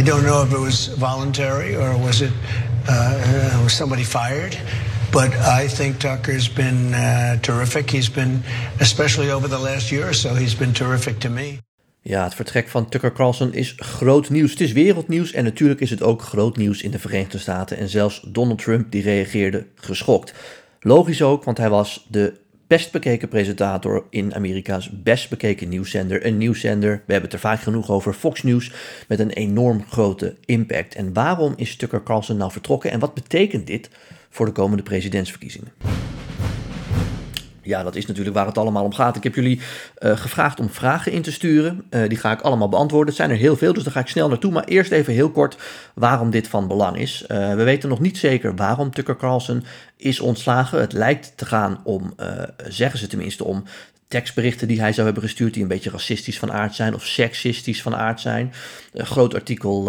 I don't know if it was voluntary or was it uh, was somebody fired. But I think Tucker's been uh, terrific. He's been, especially over the last year or so, he's been terrific to me. Ja, het vertrek van Tucker Carlson is groot nieuws. Het is wereldnieuws en natuurlijk is het ook groot nieuws in de Verenigde Staten. En zelfs Donald Trump die reageerde geschokt. Logisch ook, want hij was de best bekeken presentator in Amerika's best bekeken nieuwszender. Een nieuwszender, we hebben het er vaak genoeg over, Fox News, met een enorm grote impact. En waarom is Tucker Carlson nou vertrokken en wat betekent dit voor de komende presidentsverkiezingen? Ja, dat is natuurlijk waar het allemaal om gaat. Ik heb jullie uh, gevraagd om vragen in te sturen. Uh, die ga ik allemaal beantwoorden. Het zijn er heel veel, dus daar ga ik snel naartoe. Maar eerst even heel kort waarom dit van belang is. Uh, we weten nog niet zeker waarom Tucker Carlson is ontslagen. Het lijkt te gaan om, zeggen ze tenminste, om tekstberichten die hij zou hebben gestuurd die een beetje racistisch van aard zijn of seksistisch van aard zijn. Een groot artikel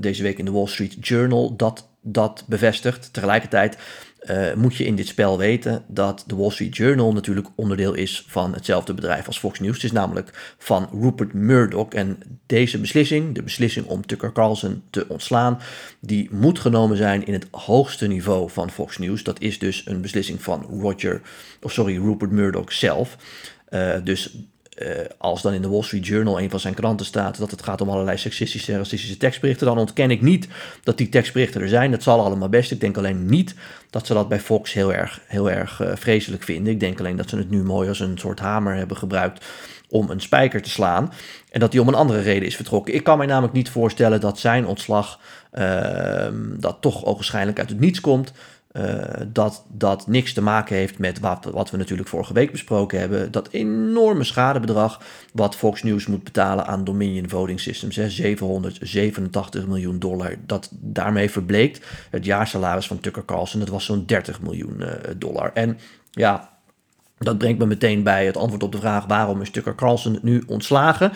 deze week in de Wall Street Journal dat dat bevestigt. Tegelijkertijd uh, moet je in dit spel weten dat de Wall Street Journal natuurlijk onderdeel is van hetzelfde bedrijf als Fox News. Het is namelijk van Rupert Murdoch. En deze beslissing, de beslissing om Tucker Carlson te ontslaan, die moet genomen zijn in het hoogste niveau van Fox News. Dat is dus een beslissing van Roger, of sorry, Rupert Murdoch zelf. Uh, dus uh, als dan in de Wall Street Journal, een van zijn kranten, staat dat het gaat om allerlei seksistische en racistische tekstberichten, dan ontken ik niet dat die tekstberichten er zijn. Dat zal allemaal best. Ik denk alleen niet dat ze dat bij Fox heel erg, heel erg uh, vreselijk vinden. Ik denk alleen dat ze het nu mooi als een soort hamer hebben gebruikt om een spijker te slaan. En dat hij om een andere reden is vertrokken. Ik kan mij namelijk niet voorstellen dat zijn ontslag, uh, dat toch ogenschijnlijk uit het niets komt. Uh, dat dat niks te maken heeft met wat, wat we natuurlijk vorige week besproken hebben. Dat enorme schadebedrag wat Fox News moet betalen aan Dominion Voting Systems. Hè, 787 miljoen dollar. Dat daarmee verbleekt het jaarsalaris van Tucker Carlson. Dat was zo'n 30 miljoen uh, dollar. En ja, dat brengt me meteen bij het antwoord op de vraag waarom is Tucker Carlson nu ontslagen.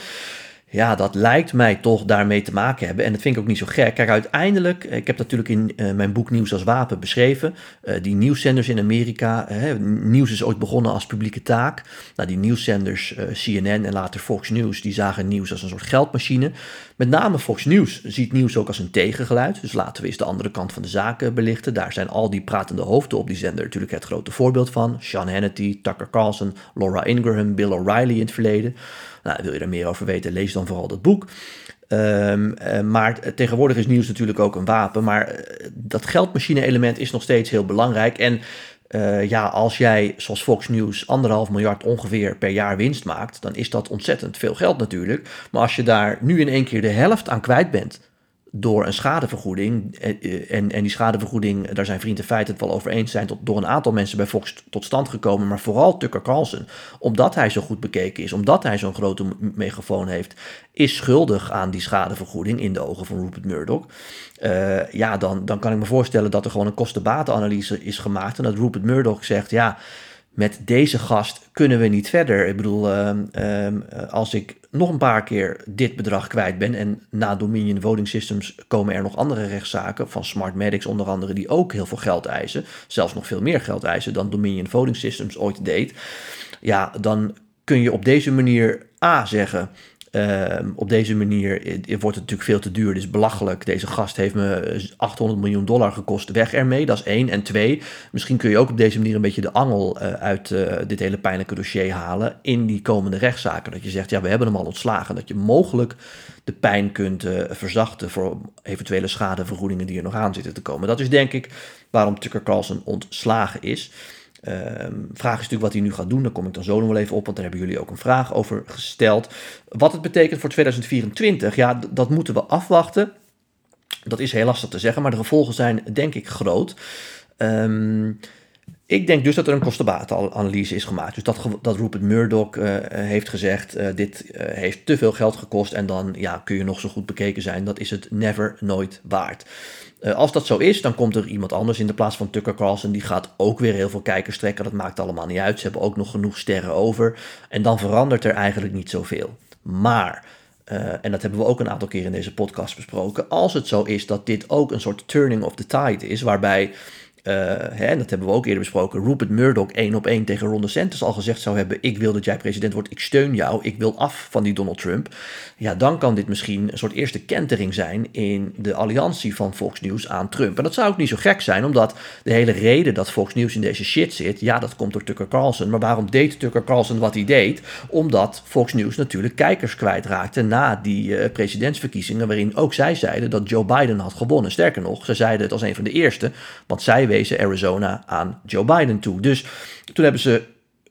Ja, dat lijkt mij toch daarmee te maken hebben. En dat vind ik ook niet zo gek. Kijk, uiteindelijk, ik heb natuurlijk in uh, mijn boek Nieuws als Wapen beschreven. Uh, die nieuwszenders in Amerika. Uh, nieuws is ooit begonnen als publieke taak. Nou, die nieuwszenders, CNN en later Fox News, die zagen nieuws als een soort geldmachine. Met name Fox News ziet nieuws ook als een tegengeluid. Dus laten we eens de andere kant van de zaken belichten. Daar zijn al die pratende hoofden op die zender natuurlijk het grote voorbeeld van. Sean Hannity, Tucker Carlson, Laura Ingraham, Bill O'Reilly in het verleden. Nou, wil je er meer over weten, lees dan vooral dat boek. Um, uh, maar tegenwoordig is nieuws natuurlijk ook een wapen. Maar uh, dat geldmachine-element is nog steeds heel belangrijk. En uh, ja, als jij, zoals Fox News, anderhalf miljard ongeveer per jaar winst maakt, dan is dat ontzettend veel geld natuurlijk. Maar als je daar nu in één keer de helft aan kwijt bent, door een schadevergoeding. Eh, en, en die schadevergoeding, daar zijn vrienden feit het wel over eens zijn, tot, door een aantal mensen bij Fox tot stand gekomen. Maar vooral Tucker Carlson, omdat hij zo goed bekeken is, omdat hij zo'n grote megafoon heeft, is schuldig aan die schadevergoeding in de ogen van Rupert Murdoch. Ja, dan, dan kan ik me voorstellen dat er gewoon een kostenbatenanalyse is gemaakt. En dat Rupert Murdoch zegt, ja met deze gast kunnen we niet verder. Ik bedoel, uh, uh, als ik nog een paar keer dit bedrag kwijt ben en na Dominion Voting Systems komen er nog andere rechtszaken van Smartmatics onder andere die ook heel veel geld eisen, zelfs nog veel meer geld eisen dan Dominion Voting Systems ooit deed. Ja, dan kun je op deze manier A zeggen, uh, op deze manier wordt het natuurlijk veel te duur. Is belachelijk. Deze gast heeft me 800 miljoen dollar gekost. Weg ermee. Dat is één. En twee, misschien kun je ook op deze manier een beetje de angel uit dit hele pijnlijke dossier halen. In die komende rechtszaken. Dat je zegt, ja, we hebben hem al ontslagen. Dat je mogelijk de pijn kunt verzachten voor eventuele schadevergoedingen die er nog aan zitten te komen. Dat is denk ik waarom Tucker Carlson ontslagen is. Um, vraag is natuurlijk wat hij nu gaat doen. Daar kom ik dan zo nog wel even op, want daar hebben jullie ook een vraag over gesteld. Wat het betekent voor 2024, ja, dat moeten we afwachten. Dat is heel lastig te zeggen, maar de gevolgen zijn denk ik groot. Um, ik denk dus dat er een kostenbatenanalyse is gemaakt. Dus dat, dat Rupert Murdoch uh, heeft gezegd, uh, dit uh, heeft te veel geld gekost en dan ja, kun je nog zo goed bekeken zijn. Dat is het never, nooit waard. als dat zo is, dan komt er iemand anders in de plaats van Tucker Carlson. Die gaat ook weer heel veel kijkers trekken. Dat maakt allemaal niet uit. Ze hebben ook nog genoeg sterren over. En dan verandert er eigenlijk niet zoveel. Maar... En dat hebben we ook een aantal keer in deze podcast besproken. Als het zo is dat dit ook een soort turning of the tide is, waarbij hè, en dat hebben we ook eerder besproken, Rupert Murdoch één op één tegen Ron DeSantis al gezegd zou hebben, ik wil dat jij president wordt, ik steun jou, ik wil af van die Donald Trump, ja, dan kan dit misschien een soort eerste kentering zijn in de alliantie van Fox News aan Trump. En dat zou ook niet zo gek zijn, omdat de hele reden dat Fox News in deze shit zit, ja, dat komt door Tucker Carlson. Maar waarom deed Tucker Carlson wat hij deed? Omdat Fox News natuurlijk kijkers kwijtraakte na die uh, presidentsverkiezingen, waarin ook zij zeiden dat Joe Biden had gewonnen. Sterker nog, ze zeiden het als een van de eerste, want zij wezen Arizona aan Joe Biden toe. Dus toen hebben ze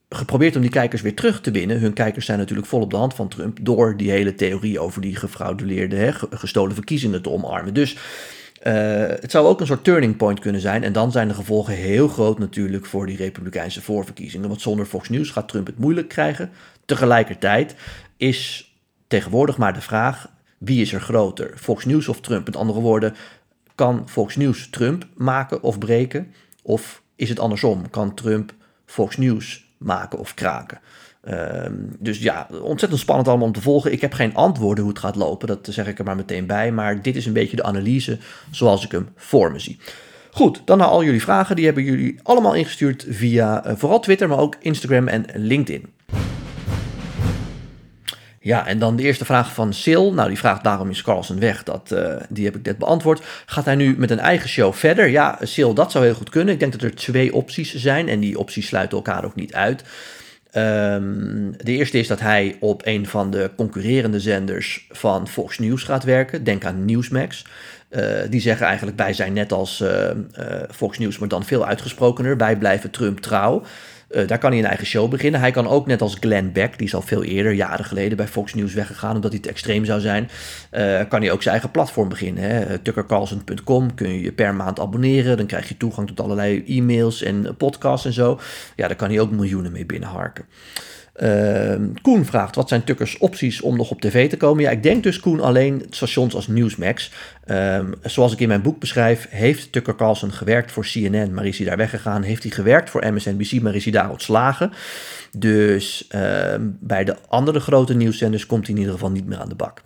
geprobeerd om die kijkers weer terug te winnen. Hun kijkers zijn natuurlijk vol op de hand van Trump door die hele theorie over die gefrauduleerde, hè, gestolen verkiezingen te omarmen. Dus uh, het zou ook een soort turning point kunnen zijn. En dan zijn de gevolgen heel groot natuurlijk voor die Republikeinse voorverkiezingen. Want zonder Fox News gaat Trump het moeilijk krijgen. Tegelijkertijd is tegenwoordig maar de vraag: wie is er groter? Fox News of Trump? Met andere woorden, kan Fox News Trump maken of breken? Of is het andersom? Kan Trump Fox News maken of kraken? Ehm, dus ja, ontzettend spannend allemaal om te volgen. Ik heb geen antwoorden hoe het gaat lopen, dat zeg ik er maar meteen bij. Maar dit is een beetje de analyse zoals ik hem voor me zie. Goed, dan naar al jullie vragen. Die hebben jullie allemaal ingestuurd via uh, vooral Twitter, maar ook Instagram en LinkedIn. Ja, en dan de eerste vraag van Sil. Nou, die vraagt daarom is Carlsen weg. Dat, uh, die heb ik net beantwoord. Gaat hij nu met een eigen show verder? Ja, Sil, dat zou heel goed kunnen. Ik denk dat er twee opties zijn en die opties sluiten elkaar ook niet uit. Um, de eerste is dat hij op een van de concurrerende zenders van Fox News gaat werken. Denk aan Newsmax. Uh, die zeggen eigenlijk: wij zijn net als uh, Fox News, maar dan veel uitgesprokener. Wij blijven Trump trouw. Uh, daar kan hij een eigen show beginnen. Hij kan ook net als Glenn Beck, die is al veel eerder, jaren geleden, bij Fox News weggegaan omdat hij te extreem zou zijn. Uh, kan hij ook zijn eigen platform beginnen. Hè. Tuckercarlson.com kun je je per maand abonneren. Dan krijg je toegang tot allerlei e-mails en podcasts en zo. Ja, daar kan hij ook miljoenen mee binnenharken. Uh, Koen vraagt, wat zijn Tuckers opties om nog op tv te komen? Ja, ik denk dus Koen alleen stations als Newsmax. Um, zoals ik in mijn boek beschrijf, heeft Tucker Carlson gewerkt voor CNN, maar is hij daar weggegaan. Heeft hij gewerkt voor MSNBC, maar is hij daar ontslagen. Dus uh, bij de andere grote nieuwszenders komt hij in ieder geval niet meer aan de bak.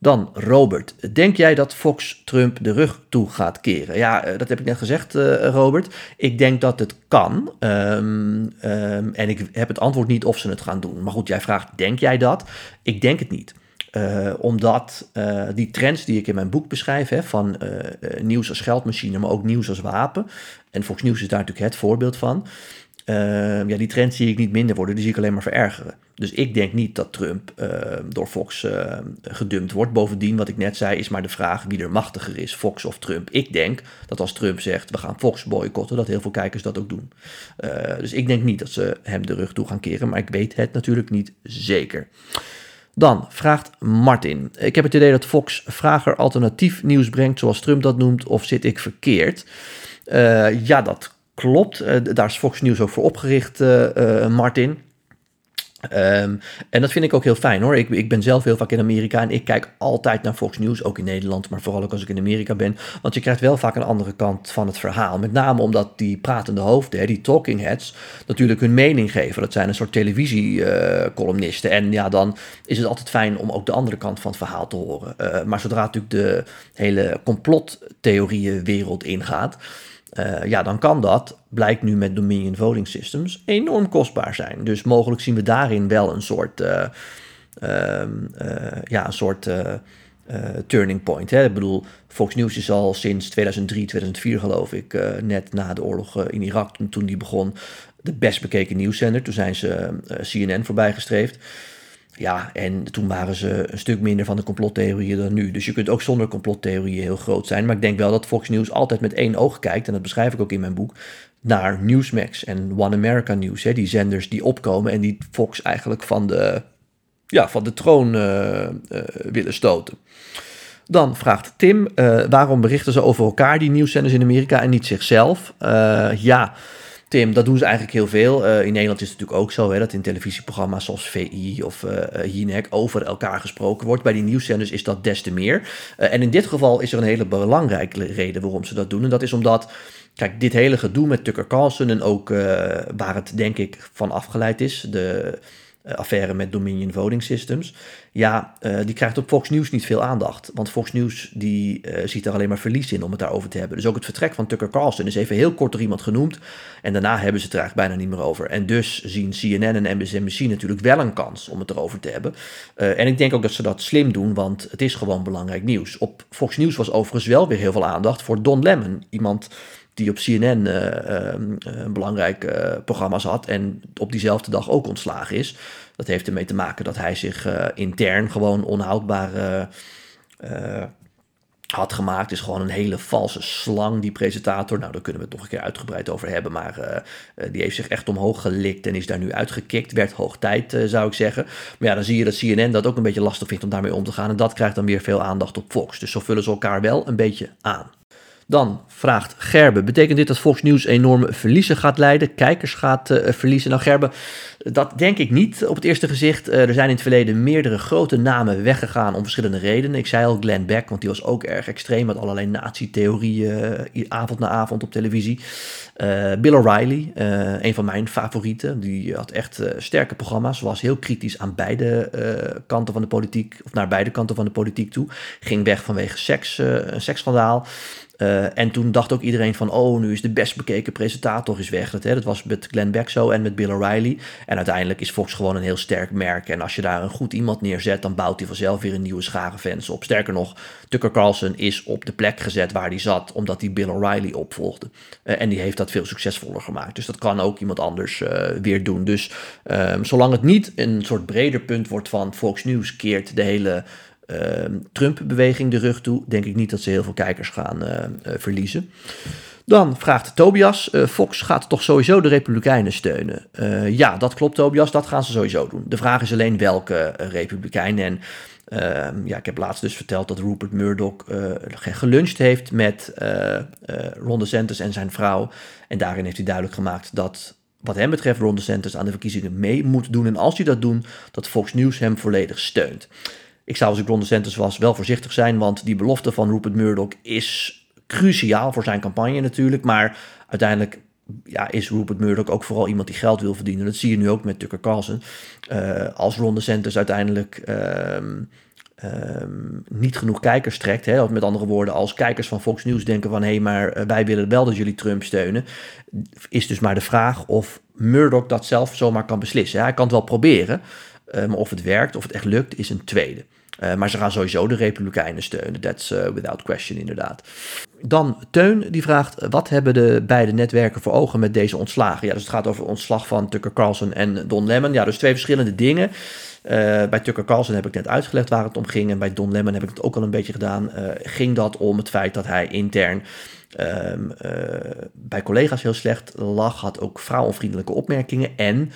Dan Robert. Denk jij dat Fox Trump de rug toe gaat keren? Ja, eh, dat heb ik net gezegd, uh, Robert. Ik denk dat het kan. Um, um, en ik heb het antwoord niet of ze het gaan doen. Maar goed, jij vraagt, denk jij dat? Ik denk het niet. Uh, omdat die trends die ik in mijn boek beschrijf, hè, van nieuws als geldmachine, maar ook nieuws als wapen. En Fox News is daar natuurlijk het voorbeeld van. Ja, die trends zie ik niet minder worden, die zie ik alleen maar verergeren. Dus ik denk niet dat Trump uh, door Fox uh, gedumpt wordt. Bovendien, wat ik net zei, is maar de vraag wie er machtiger is, Fox of Trump. Ik denk dat als Trump zegt, we gaan Fox boycotten, dat heel veel kijkers dat ook doen. Uh, dus ik denk niet dat ze hem de rug toe gaan keren, maar ik weet het natuurlijk niet zeker. Dan vraagt Martin. Ik heb het idee dat Fox vrager alternatief nieuws brengt, zoals Trump dat noemt, of zit ik verkeerd? ja, dat klopt. daar is Fox News ook voor opgericht, Martin. Um, en dat vind ik ook heel fijn hoor. Ik, ik ben zelf heel vaak in Amerika en ik kijk altijd naar Fox News, ook in Nederland, maar vooral ook als ik in Amerika ben. Want je krijgt wel vaak een andere kant van het verhaal. Met name omdat die pratende hoofden, die talking heads, natuurlijk hun mening geven. Dat zijn een soort televisiecolumnisten. En ja, dan is het altijd fijn om ook de andere kant van het verhaal te horen. Maar zodra natuurlijk de hele complottheorieënwereld ingaat, uh, ja, dan kan dat, blijkt nu met Dominion Voting Systems, enorm kostbaar zijn. Dus mogelijk zien we daarin wel een soort, uh, uh, ja, een soort turning point. Hè? Ik bedoel, Fox News is al sinds 2003, 2004 geloof ik, net na de oorlog in Irak, toen, die begon, de best bekeken nieuwszender. Toen zijn ze CNN voorbij gestreefd. Ja, en toen waren ze een stuk minder van de complottheorieën dan nu. Dus je kunt ook zonder complottheorieën heel groot zijn. Maar ik denk wel dat Fox News altijd met één oog kijkt, en dat beschrijf ik ook in mijn boek, naar Newsmax en One America News. Hè, die zenders die opkomen en die Fox eigenlijk van de, ja, van de troon uh, uh, willen stoten. Dan vraagt Tim, uh, waarom berichten ze over elkaar, die nieuwszenders in Amerika, en niet zichzelf? ja, Tim, dat doen ze eigenlijk heel veel. Uh, in Nederland is het natuurlijk ook zo hè, dat in televisieprogramma's zoals VI of uh, Jinek over elkaar gesproken wordt. Bij die nieuwszenders is dat des te meer. En in dit geval is er een hele belangrijke reden waarom ze dat doen. En dat is omdat, kijk, dit hele gedoe met Tucker Carlson en ook waar het denk ik van afgeleid is, de affaire met Dominion Voting Systems. Ja, uh, die krijgt op Fox News niet veel aandacht. Want Fox News die, uh, ziet er alleen maar verlies in om het daarover te hebben. Dus ook het vertrek van Tucker Carlson is even heel kort door iemand genoemd. En daarna hebben ze het er eigenlijk bijna niet meer over. En dus zien CNN en MSNBC natuurlijk wel een kans om het erover te hebben. En ik denk ook dat ze dat slim doen, want het is gewoon belangrijk nieuws. Op Fox News was overigens wel weer heel veel aandacht voor Don Lemon. Iemand die op CNN uh, uh, belangrijke programma's had en op diezelfde dag ook ontslagen is. Dat heeft ermee te maken dat hij zich uh, intern gewoon onhoudbaar had gemaakt. Is gewoon een hele valse slang, die presentator. Nou, daar kunnen we het nog een keer uitgebreid over hebben. Maar die heeft zich echt omhoog gelikt en is daar nu uitgekikt. Werd hoog tijd, zou ik zeggen. Maar ja, dan zie je dat CNN dat ook een beetje lastig vindt om daarmee om te gaan. En dat krijgt dan weer veel aandacht op Fox. Dus zo vullen ze elkaar wel een beetje aan. Dan vraagt Gerbe, betekent dit dat Fox News enorme verliezen gaat leiden, kijkers gaat uh, verliezen? Nou Gerbe, dat denk ik niet op het eerste gezicht. Uh, er zijn in het verleden meerdere grote namen weggegaan om verschillende redenen. Ik zei al Glenn Beck, want die was ook erg extreem met allerlei nazi-theorieën uh, avond na avond op televisie. Bill O'Reilly, een van mijn favorieten, die had echt sterke programma's, was heel kritisch aan beide kanten van de politiek, of naar beide kanten van de politiek toe. Ging weg vanwege seks, een seksschandaal. Uh, en toen dacht ook iedereen van, oh, nu is de best bekeken presentator is weg. Dat, hè, dat was met Glenn Beck zo en met Bill O'Reilly. En uiteindelijk is Fox gewoon een heel sterk merk. En als je daar een goed iemand neerzet, dan bouwt hij vanzelf weer een nieuwe schare fans op. Sterker nog, Tucker Carlson is op de plek gezet waar hij zat, omdat hij Bill O'Reilly opvolgde. Uh, en die heeft dat veel succesvoller gemaakt. Dus dat kan ook iemand anders uh, weer doen. Dus um, zolang het niet een soort breder punt wordt van Fox News keert de hele Trump-beweging de rug toe, denk ik niet dat ze heel veel kijkers gaan uh, uh, verliezen. Dan vraagt Tobias, Fox gaat toch sowieso de Republikeinen steunen? ja, dat klopt Tobias, dat gaan ze sowieso doen. De vraag is alleen welke Republikeinen. En ehm, ja, ik heb laatst dus verteld dat Rupert Murdoch geluncht heeft met Ron DeSantis en zijn vrouw. En daarin heeft hij duidelijk gemaakt dat wat hem betreft Ron DeSantis aan de verkiezingen mee moet doen. En als hij dat doet, dat Fox News hem volledig steunt. Ik zou als ik Ron DeSantis was wel voorzichtig zijn, want die belofte van Rupert Murdoch is cruciaal voor zijn campagne natuurlijk. Maar uiteindelijk ja, is Rupert Murdoch ook vooral iemand die geld wil verdienen. Dat zie je nu ook met Tucker Carlson. Uh, als Ron DeSantis uiteindelijk uh, Um, niet genoeg kijkers trekt. Hè? Of met andere woorden, als kijkers van Fox News denken van... hé, hey, maar uh, wij willen wel dat jullie Trump steunen... is dus maar de vraag of Murdoch dat zelf zomaar kan beslissen. Hij kan het wel proberen, uh, maar of het werkt, of het echt lukt, is een tweede. Uh, maar ze gaan sowieso de Republikeinen steunen. That's uh, without question, inderdaad. Dan Teun, die vraagt: wat hebben de beide netwerken voor ogen met deze ontslagen? Ja, dus het gaat over ontslag van Tucker Carlson en Don Lemon. Ja, dus twee verschillende dingen. Uh, bij Tucker Carlson heb ik net uitgelegd waar het om ging. En bij Don Lemon heb ik het ook al een beetje gedaan. ging dat om het feit dat hij intern uh, bij collega's heel slecht lag, had ook vrouwenvriendelijke opmerkingen. En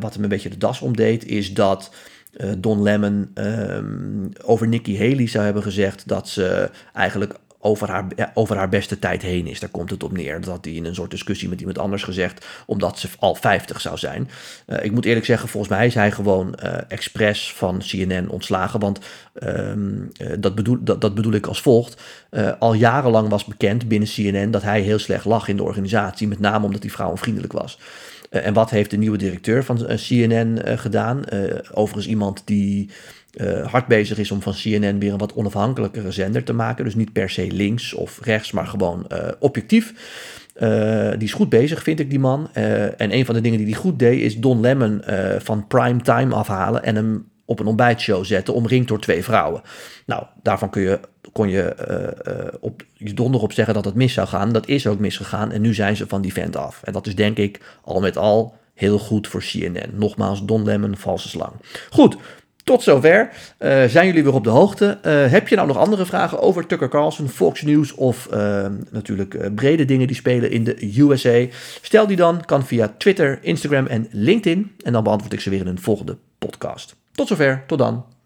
wat hem een beetje de das omdeed, is dat uh, Don Lemon um, over Nikki Haley zou hebben gezegd dat ze eigenlijk over haar, over haar beste tijd heen is. Daar komt het op neer. Dat had hij in een soort discussie met iemand anders gezegd, omdat ze al 50 zou zijn. Uh, ik moet eerlijk zeggen, volgens mij is hij gewoon uh, expres van CNN ontslagen. Want uh, dat, bedoel, dat, dat bedoel ik als volgt. al jarenlang was bekend binnen CNN dat hij heel slecht lag in de organisatie. Met name omdat hij vrouwenvriendelijk was. Uh, en wat heeft de nieuwe directeur van uh, CNN uh, gedaan? overigens iemand die hard bezig is om van CNN weer een wat onafhankelijkere zender te maken. Dus niet per se links of rechts, maar gewoon objectief. die is goed bezig, vind ik, die man. en een van de dingen die hij goed deed, is Don Lemon van prime time afhalen en hem op een ontbijtshow zetten, omringd door twee vrouwen. Nou, daarvan kun je, kon je uh, op donder op zeggen dat het mis zou gaan. Dat is ook misgegaan en nu zijn ze van die vent af. En dat is denk ik al met al heel goed voor CNN. Nogmaals, Don Lemon, valse slang. Goed, tot zover. Uh, zijn jullie weer op de hoogte? Heb je nou nog andere vragen over Tucker Carlson, Fox News of natuurlijk brede dingen die spelen in de USA? Stel die dan, kan via Twitter, Instagram en LinkedIn. En dan beantwoord ik ze weer in een volgende podcast. Tot zover, tot dan.